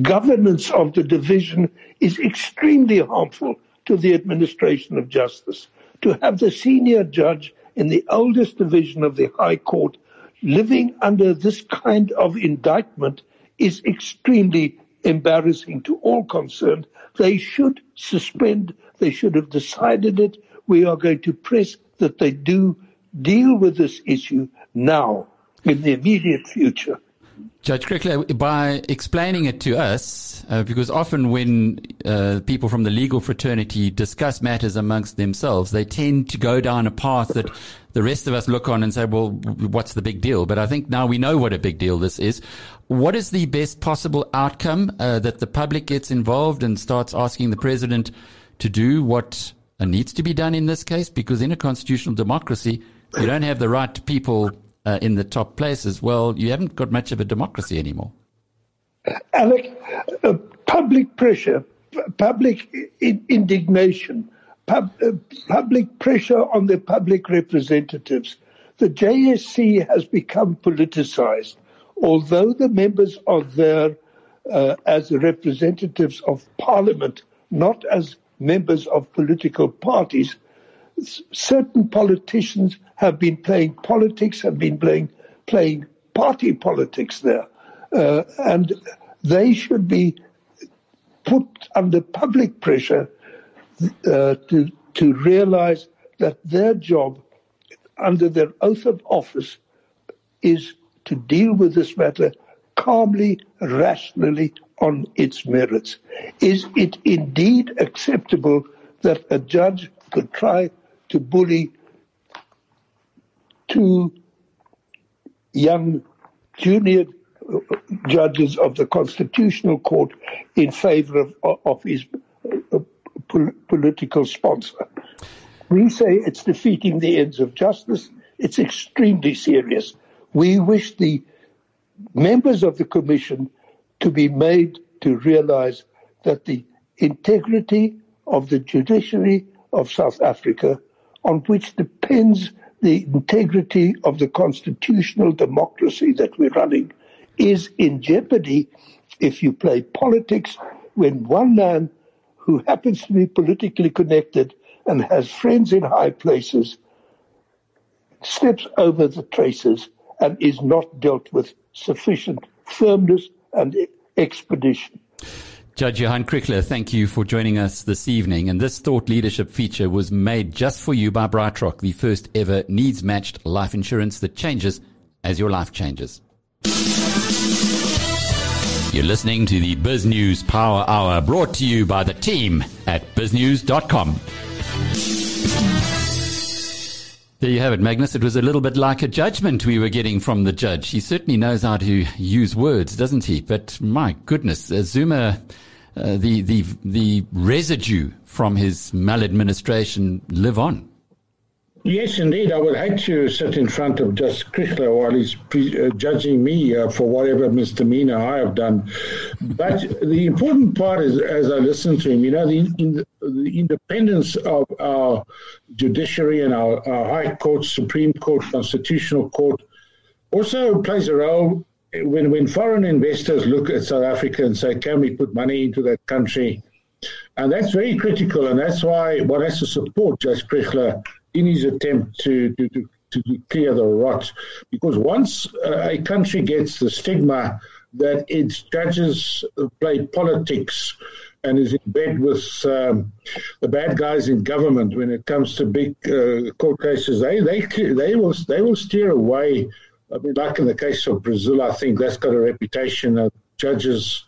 governance of the division is extremely harmful to the administration of justice. To have the senior judge in the oldest division of the High Court living under this kind of indictment is extremely embarrassing to all concerned. They should suspend. They should have decided it. We are going to press that they do deal with this issue now in the immediate future. Judge Kriegler, by explaining it to us, uh, because often when uh, people from the legal fraternity discuss matters amongst themselves, they tend to go down a path that the rest of us look on and say, well, what's the big deal? But I think now we know what a big deal this is. What is the best possible outcome uh, that the public gets involved and starts asking the president to do what needs to be done in this case? Because in a constitutional democracy, you don't have the right people uh, in the top places, well, you haven't got much of a democracy anymore. Alec, uh, public pressure, public indignation, pub- uh, public pressure on the public representatives. The JSC has become politicized. Although the members are there uh, as representatives of parliament, not as members of political parties, certain politicians have been playing politics, have been playing playing party politics there, uh, and they should be put under public pressure uh, to to realize that their job under their oath of office is to deal with this matter calmly, rationally, on its merits. Is it indeed acceptable that a judge could try to bully two young junior judges of the Constitutional Court in favor of, of his uh, political sponsor. We say it's defeating the ends of justice. It's extremely serious. We wish the members of the Commission to be made to realize that the integrity of the judiciary of South Africa, on which depends the integrity of the constitutional democracy that we're running is in jeopardy if you play politics when one man who happens to be politically connected and has friends in high places steps over the traces and is not dealt with sufficient firmness and expedition. Judge Johan Kriegler, thank you for joining us this evening. And this thought leadership feature was made just for you by BrightRock, the first ever needs matched life insurance that changes as your life changes. You're listening to the BizNews Power Hour brought to you by the team at biznews.com. There you have it, Magnus. It was a little bit like a judgment we were getting from the judge. He certainly knows how to use words, doesn't he? But my goodness, uh, Zuma uh, the the the residue from his maladministration live on. Yes, indeed. I would hate to sit in front of Judge Kriegler while he's pre- uh, judging me uh, for whatever misdemeanor I have done. But the important part is, as I listen to him, you know, the, in the, independence of our judiciary and our, our High Court, Supreme Court, Constitutional Court also plays a role when when foreign investors look at South Africa and say, "Can we put money into that country?" and that's very critical, and that's why one has to support Judge Kriegler in his attempt to to, to, to clear the rot, because once a country gets the stigma that its judges play politics and is in bed with um, the bad guys in government when it comes to big uh, court cases, they they they will they will steer away I mean, like in the case of Brazil, I think that's got a reputation of judges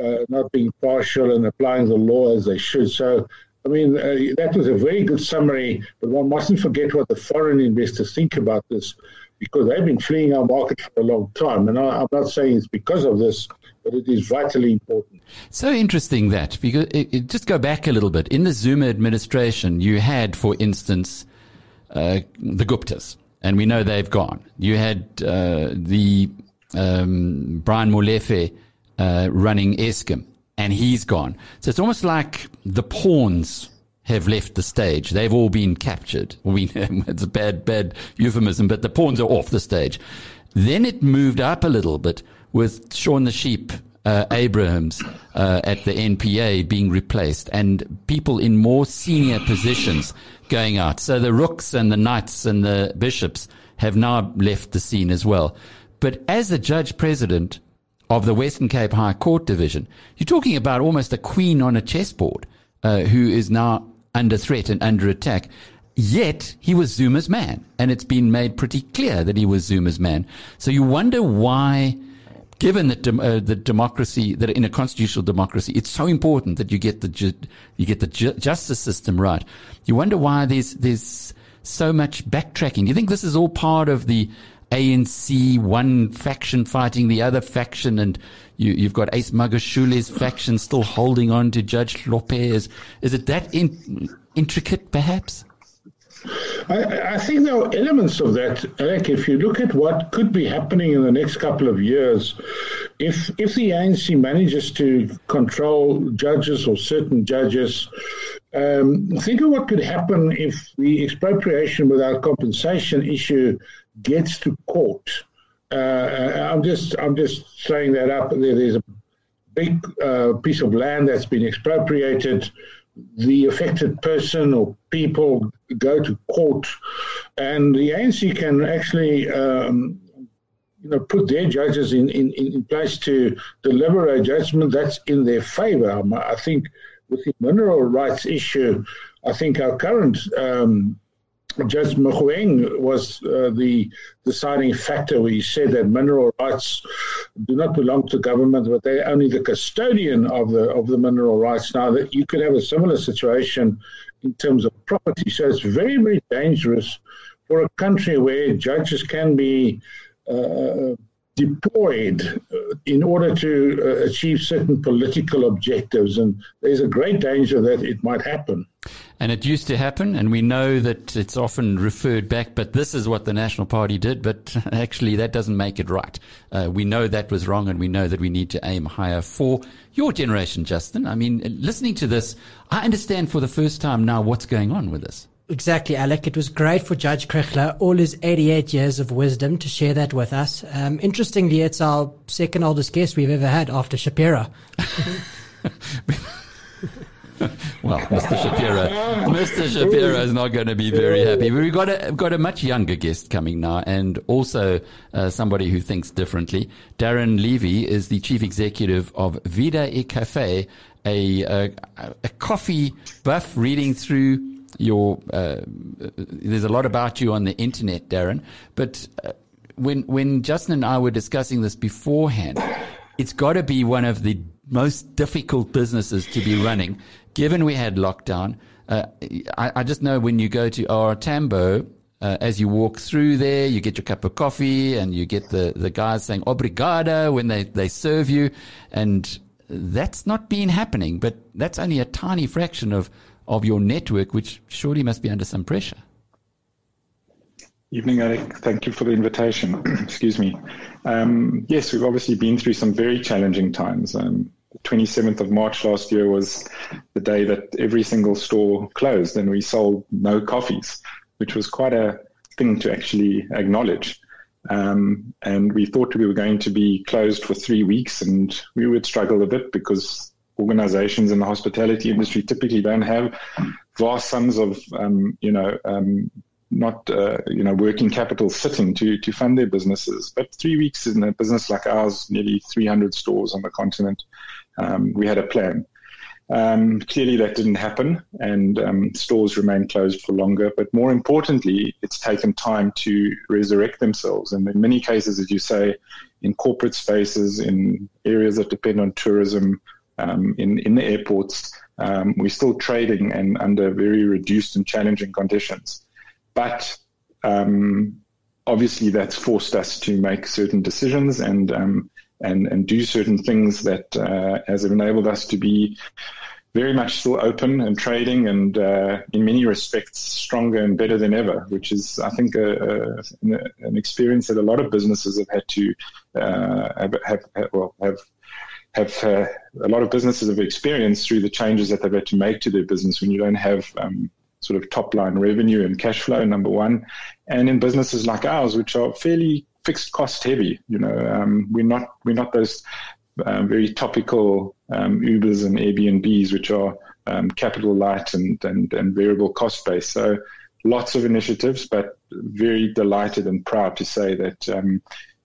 uh, not being partial and applying the law as they should. So, I mean, uh, that was a very good summary, but one mustn't forget what the foreign investors think about this because they've been fleeing our market for a long time. And I, am not saying it's because of this, but it is vitally important. So interesting that, because it, it, just go back a little bit. In the Zuma administration, you had, for instance, uh, the Guptas, and we know they've gone. You had uh, the um, Brian Molefe uh, running Eskom, and he's gone. So it's almost like the pawns have left the stage. They've all been captured. We, it's a bad, bad euphemism, but the pawns are off the stage. Then it moved up a little bit with Shaun the Sheep uh, Abrahams uh, at the NPA being replaced and people in more senior positions going out. So the rooks and the knights and the bishops have now left the scene as well. But as the judge president of the Western Cape High Court Division, you're talking about almost a queen on a chessboard uh, who is now under threat and under attack. Yet he was Zuma's man, and it's been made pretty clear that he was Zuma's man. So you wonder why, given that uh, the democracy, that in a constitutional democracy, it's so important that you get the ju- you get the ju- justice system right. You wonder why there's there's so much backtracking. Do you think this is all part of the ANC, one faction fighting the other faction, and you, have got Ace Magashule's faction still holding on to Judge Hlophe. Is it that in, intricate, perhaps? I, I, think there are elements of that, Alec. If you look at what could be happening in the next couple of years, if if the ANC manages to control judges or certain judges, um, think of what could happen if the expropriation without compensation issue gets to court. Uh, uh, I'm just I'm just saying that up. There's a big uh, piece of land that's been expropriated. The affected person or people go to court, and the ANC can actually. Um, you know, put their judges in, in, in place to deliver a judgment that's in their favor. I think with the mineral rights issue, I think our current um, Judge Mogoeng was uh, the deciding factor he said that mineral rights do not belong to government, but they're only the custodian of the of the mineral rights. Now that you could have a similar situation in terms of property, so it's very very dangerous for a country where judges can be uh, deployed uh, in order to uh, achieve certain political objectives. And there's a great danger that it might happen. And it used to happen, and we know that it's often referred back, but this is what the National Party did, but actually that doesn't make it right. Uh, we know that was wrong, and we know that we need to aim higher for your generation, Justin. I mean, listening to this, I understand for the first time now what's going on with this. Exactly, Alec. It was great for Judge Kriegler, all his 88 years of wisdom, to share that with us. Um, interestingly, it's our second oldest guest we've ever had after Shapiro. well, Mr. Shapiro, Mr. Shapiro is not going to be very happy. We've got a got a much younger guest coming now, and also uh, somebody who thinks differently. Darren Levy is the chief executive of Vida e Caffe, a, a, a coffee buff reading through your uh, there's a lot about you on the internet, Darren. But uh, when when Justin and I were discussing this beforehand, it's got to be one of the most difficult businesses to be running, given we had lockdown. Uh, I, I, just know when you go to OR Tambo, uh, as you walk through there, you get your cup of coffee and you get the, the guys saying obrigada when they, they serve you. And that's not been happening, but that's only a tiny fraction of of your network, which surely must be under some pressure. Evening, Eric. Thank you for the invitation. Excuse me. Um, yes, we've obviously been through some very challenging times. Um, 27th of March last year was the day that every single store closed and we sold no coffees, which was quite a thing to actually acknowledge. Um, and we thought we were going to be closed for three weeks and we would struggle a bit because organizations in the hospitality industry typically don't have vast sums of, um, you know, um, not, uh, you know, working capital sitting to, to fund their businesses. But three weeks in a business like ours, nearly 300 stores on the continent, um, we had a plan. Um, clearly, that didn't happen, and um, stores remain closed for longer. But more importantly, it's taken time to resurrect themselves. And in many cases, as you say, in corporate spaces, in areas that depend on tourism, um, in in the airports, um, we're still trading and under very reduced and challenging conditions. But um, obviously, that's forced us to make certain decisions and um, and and do certain things that uh, has enabled us to be very much still open and trading, and uh, in many respects stronger and better than ever. Which is, I think, a, a, an experience that a lot of businesses have had to uh, have, have, well have have uh, a lot of businesses have experienced through the changes that they've had to make to their business when you don't have um, sort of top line revenue and cash flow, number one. And in businesses like ours, which are fairly fixed cost heavy, you know, um, we're not we're not those um, very topical um, Ubers and Airbnbs, which are um, capital light and, and, and variable cost base. So lots of initiatives, but very delighted and proud to say that um,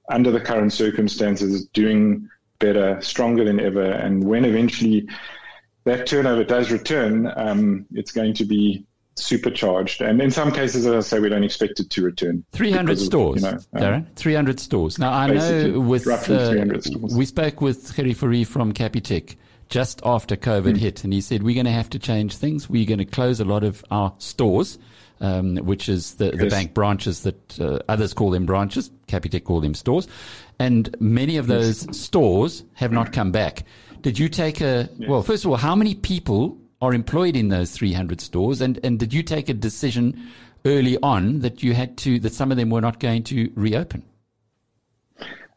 under the current circumstances, doing better, stronger than ever. And when eventually that turnover does return, um, it's going to be supercharged. And in some cases, as I say, we don't expect it to return. 300 stores, you know, um, Darren? 300 stores. Now, I know with, roughly uh, 300 stores. we spoke with Gerrie Fourie from Capitec just after COVID mm. hit, and he said, we're going to have to change things. We're going to close a lot of our stores. Um, which is the, the bank branches that uh, others call them branches. Capitec call them stores. And many of those yes. stores have not come back. Did you take a, yes. well, first of all, how many people are employed in those 300 stores? And, and did you take a decision early on that you had to, that some of them were not going to reopen?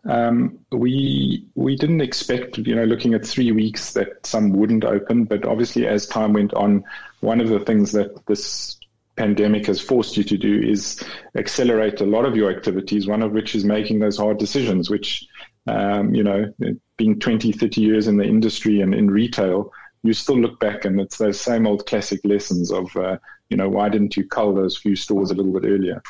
Um, we we didn't expect, you know, looking at three weeks that some wouldn't open, but obviously as time went on, one of the things that this pandemic has forced you to do is accelerate a lot of your activities, one of which is making those hard decisions, which, um, you know, being 20, 30 years in the industry and in retail, you still look back and it's those same old classic lessons of, uh, you know, why didn't you cull those few stores a little bit earlier?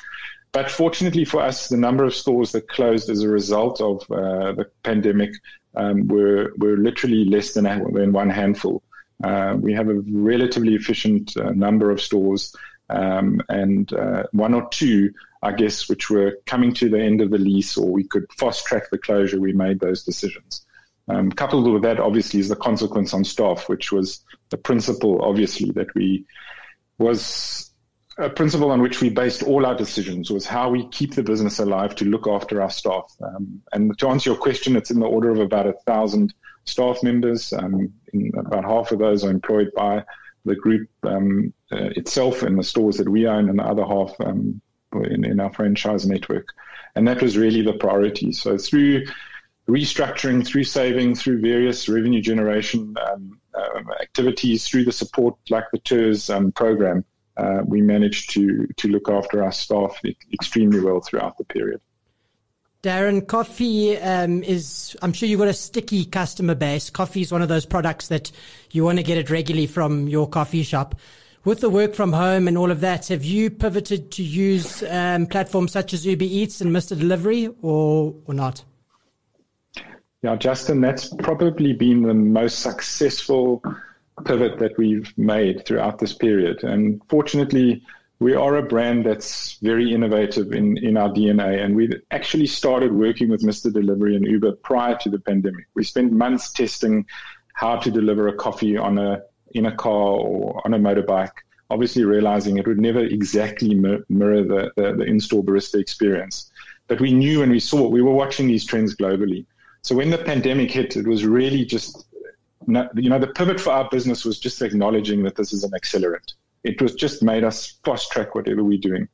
But fortunately for us, the number of stores that closed as a result of uh, the pandemic um, were were literally less than, than one handful. Uh, we have a relatively efficient uh, number of stores, um, and uh, one or two, I guess, which were coming to the end of the lease, or we could fast track the closure. We made those decisions. Um, coupled with that, obviously, is the consequence on staff, which was the principle, obviously, that we was a principle on which we based all our decisions was how we keep the business alive to look after our staff. Um, and to answer your question, it's in the order of about a thousand staff members. Um, about half of those are employed by the group um, uh, itself in the stores that we own, and the other half um, in, in our franchise network. And that was really the priority. So through restructuring through saving, through various revenue generation um, uh, activities, through the support like the TERS um, program, uh, we managed to to look after our staff extremely well throughout the period. Darren, coffee um, is, I'm sure you've got a sticky customer base. Coffee is one of those products that you want to get it regularly from your coffee shop. With the work from home and all of that, have you pivoted to use um, platforms such as Uber Eats and Mr. Delivery or, or not? Yeah, Justin, that's probably been the most successful pivot that we've made throughout this period. And fortunately, we are a brand that's very innovative in, in our DNA. And we actually started working with Mr. Delivery and Uber prior to the pandemic. We spent months testing how to deliver a coffee on a in a car or on a motorbike, obviously realizing it would never exactly mirror the, the, the in-store barista experience. But we knew and we saw, we were watching these trends globally. So when the pandemic hit, it was really just, you know, the pivot for our business was just acknowledging that this is an accelerant. It was just made us fast track whatever we're doing.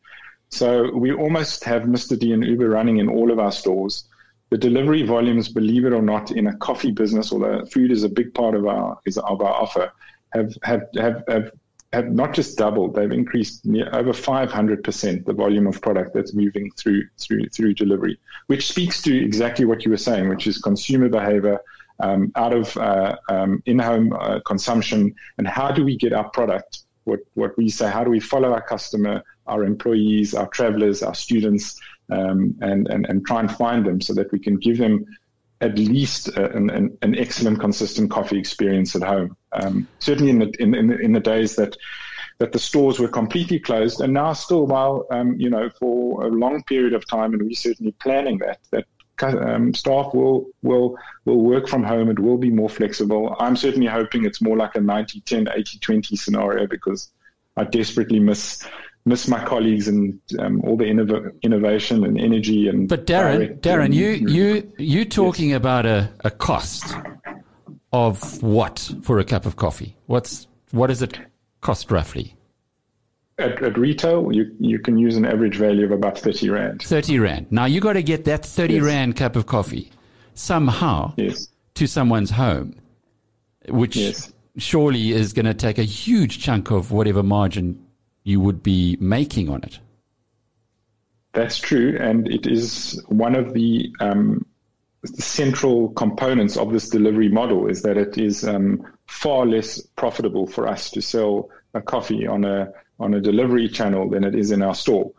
So we almost have Mr. D and Uber running in all of our stores. The delivery volumes, believe it or not, in a coffee business, although food is a big part of our is of our offer, have have have, have have not just doubled; they've increased near, over 500 percent the volume of product that's moving through through through delivery, which speaks to exactly what you were saying, which is consumer behavior um, out of uh, um, in-home uh, consumption, and how do we get our product? What what we say, how do we follow our customer, our employees, our travelers, our students, um, and, and and try and find them so that we can give them at least an, an, excellent, consistent coffee experience at home. Um, certainly in the, in, in, in the days that that the stores were completely closed, and now still, while um, you know, for a long period of time, and we're certainly planning that that um, staff will will will work from home. It will be more flexible. I'm certainly hoping it's more like a 90-10, 80-20 scenario because I desperately miss miss my colleagues and um, all the innov- innovation and energy and. But Darren, Darren, you you you talking yes. about a, a cost of what for a cup of coffee? What's what does it cost roughly? At, at, retail, you, you can use an average value of about 30 Rand. 30 Rand. Now you got to get that 30 yes. Rand cup of coffee somehow yes. to someone's home, which surely is going to take a huge chunk of whatever margin you would be making on it. That's true, and it is one of the, um, central components of this delivery model is that it is um, far less profitable for us to sell a coffee on a on a delivery channel than it is in our store.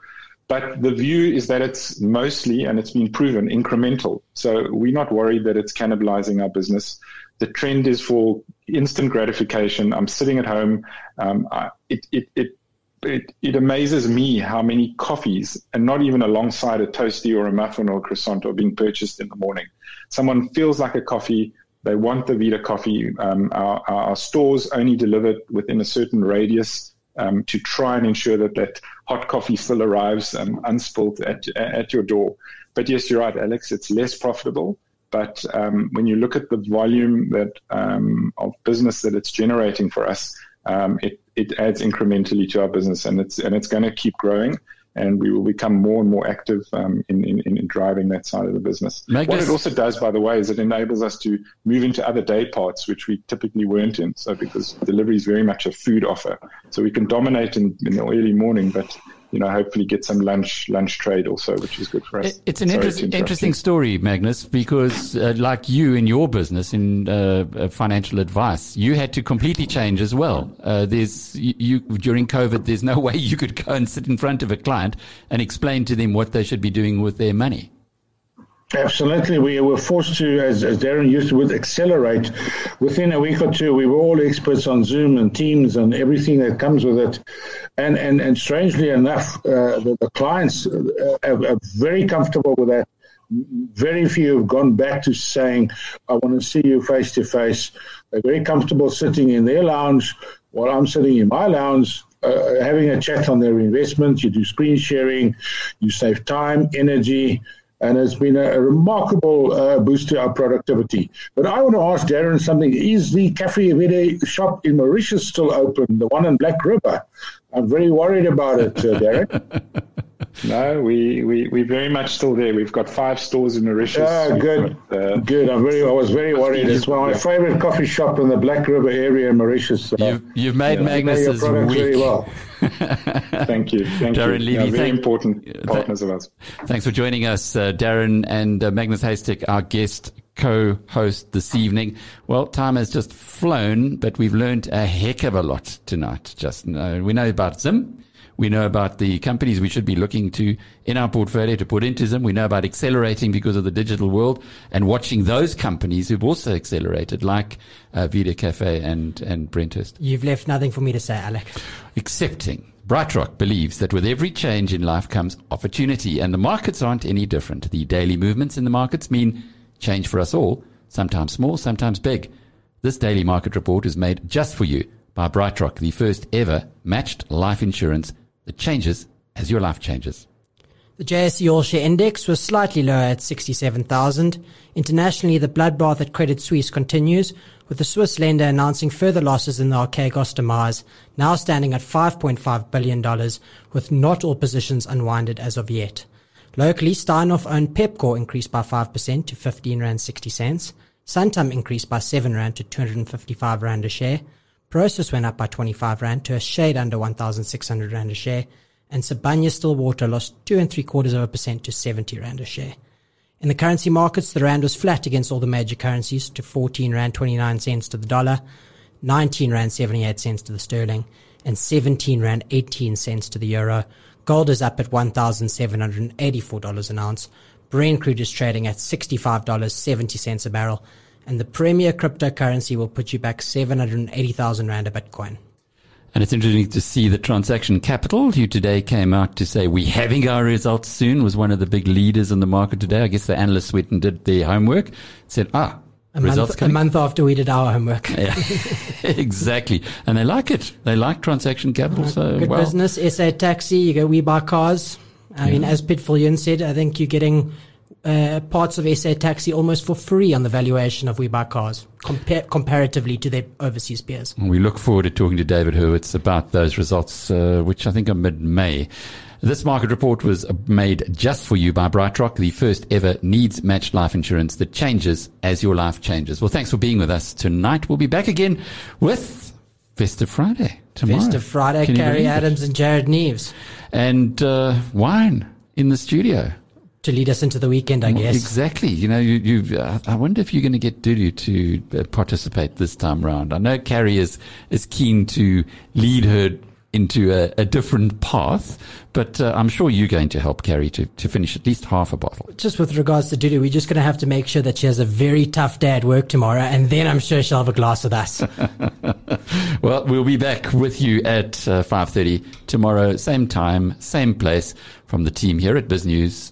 But the view is that it's mostly, and it's been proven, incremental. So we're not worried that it's cannibalizing our business. The trend is for instant gratification. I'm sitting at home. Um, I, it, it, it it, it amazes me how many coffees, and not even alongside a toasty or a muffin or a croissant, are being purchased in the morning. Someone feels like a coffee. They want the Vida coffee. Um, our, our, stores only deliver within a certain radius um, to try and ensure that that hot coffee still arrives um, unspilled at, at your door. But yes, you're right, Alex. It's less profitable. But um, when you look at the volume that um, of business that it's generating for us, um, it, it adds incrementally to our business, and it's and it's going to keep growing. And we will become more and more active um, in, in, in, driving that side of the business. What it also does, by the way, is it enables us to move into other day parts, which we typically weren't in. So, because delivery is very much a food offer, so we can dominate in, in the early morning, but you know, hopefully get some lunch lunch trade also, which is good for us. It's an interesting interesting story, Magnus, because uh, like you in your business in uh, uh, financial advice, you had to completely change as well. Uh, there's you, during COVID, there's no way you could go and sit in front of a client and explain to them what they should be doing with their money. Absolutely. We were forced to, as, as Darren used to, would accelerate. Within a week or two, we were all experts on Zoom and Teams and everything that comes with it. And and, and strangely enough, uh, the, the, clients uh, are, are, very comfortable with that. Very few have gone back to saying, I want to see you face to face. They're very comfortable sitting in their lounge while I'm sitting in my lounge uh, having a chat on their investments. You do screen sharing, you save time, energy, and it's been a, a remarkable uh, boost to our productivity. But I want to ask Darren something: Is the Cafe Verde shop in Mauritius still open? The one in Black River? I'm very worried about it, uh, Darren. no, we, we we very much still there. We've got five stores in Mauritius. Ah, good, got, uh, good. I'm very. I was very worried. It's one of my favorite coffee shop in the Black River area in Mauritius. you've, you've made yeah, Magnus's week. Very well. thank you. Thank Darren you. Levy, yeah, very thank, important partners th- of us. Thanks for joining us, uh, Darren and uh, Magnus Heystek, our guest co-host this evening. Well, time has just flown, but we've learned a heck of a lot tonight. Just uh, we know about Zim. We know about the companies we should be looking to in our portfolio to put into them. We know about accelerating because of the digital world and watching those companies who've also accelerated, like uh, Vita Cafe and, and Brenthurst. You've left nothing for me to say, Alec. Accepting. BrightRock believes that with every change in life comes opportunity, and the markets aren't any different. The daily movements in the markets mean change for us all, sometimes small, sometimes big. This daily market report is made just for you by BrightRock, the first ever matched life insurance that changes as your life changes. The JSE All Share Index was slightly lower at 67,000. Internationally, the bloodbath at Credit Suisse continues, with the Swiss lender announcing further losses in the Archegos demise, now standing at $5.5 billion, with not all positions unwinded as of yet. Locally, Steinhoff owned Pepkor increased by 5% to 15 Rand 60 cents. Santam increased by 7 Rand to 255 Rand a share. Prosus went up by 25 Rand to a shade under 1,600 Rand a share, and Sibanye Stillwater lost two and three quarters of a percent to 70 Rand a share. In the currency markets, the Rand was flat against all the major currencies to 14 Rand 29 cents to the dollar, 19 Rand 78 cents to the sterling, and 17 Rand 18 cents to the euro. Gold is up at $1,784 an ounce. Brent crude is trading at $65.70 a barrel. And the premier cryptocurrency will put you back 780,000 Rand a Bitcoin. And it's interesting to see the transaction capital, who today came out to say we're having our results soon, was one of the big leaders in the market today. I guess the analysts went and did their homework, said, ah, A results month, a month after we did our homework. Yeah, exactly. And they like it. They like transaction capital. So, Good well, business. SA Taxi, you go We Buy Cars. I mean, as Piet Viljoen said, I think you're getting uh, parts of SA Taxi almost for free on the valuation of We Buy Cars, compar- comparatively to their overseas peers. we look forward to talking to David Hurwitz about those results, uh, which I think are mid-May. This market report was made just for you by BrightRock, the first ever needs matched life insurance that changes as your life changes. Well, thanks for being with us tonight. We'll be back again with Festive Friday tomorrow. Festive Friday, Carrie believe it? Adams and Jared Neves And uh, wine in the studio. To lead us into the weekend, I guess. Exactly. You know, you, you, uh, I wonder if you're going to get Dudu to uh, participate this time round. I know Carrie is, is keen to lead her into a, a different path, but uh, I'm sure you're going to help Carrie to, to finish at least half a bottle. Just with regards to Dudu, we're just going to have to make sure that she has a very tough day at work tomorrow, and then I'm sure she'll have a glass with us. Well, we'll be back with you at uh, 5.30 tomorrow, same time, same place from the team here at BizNews.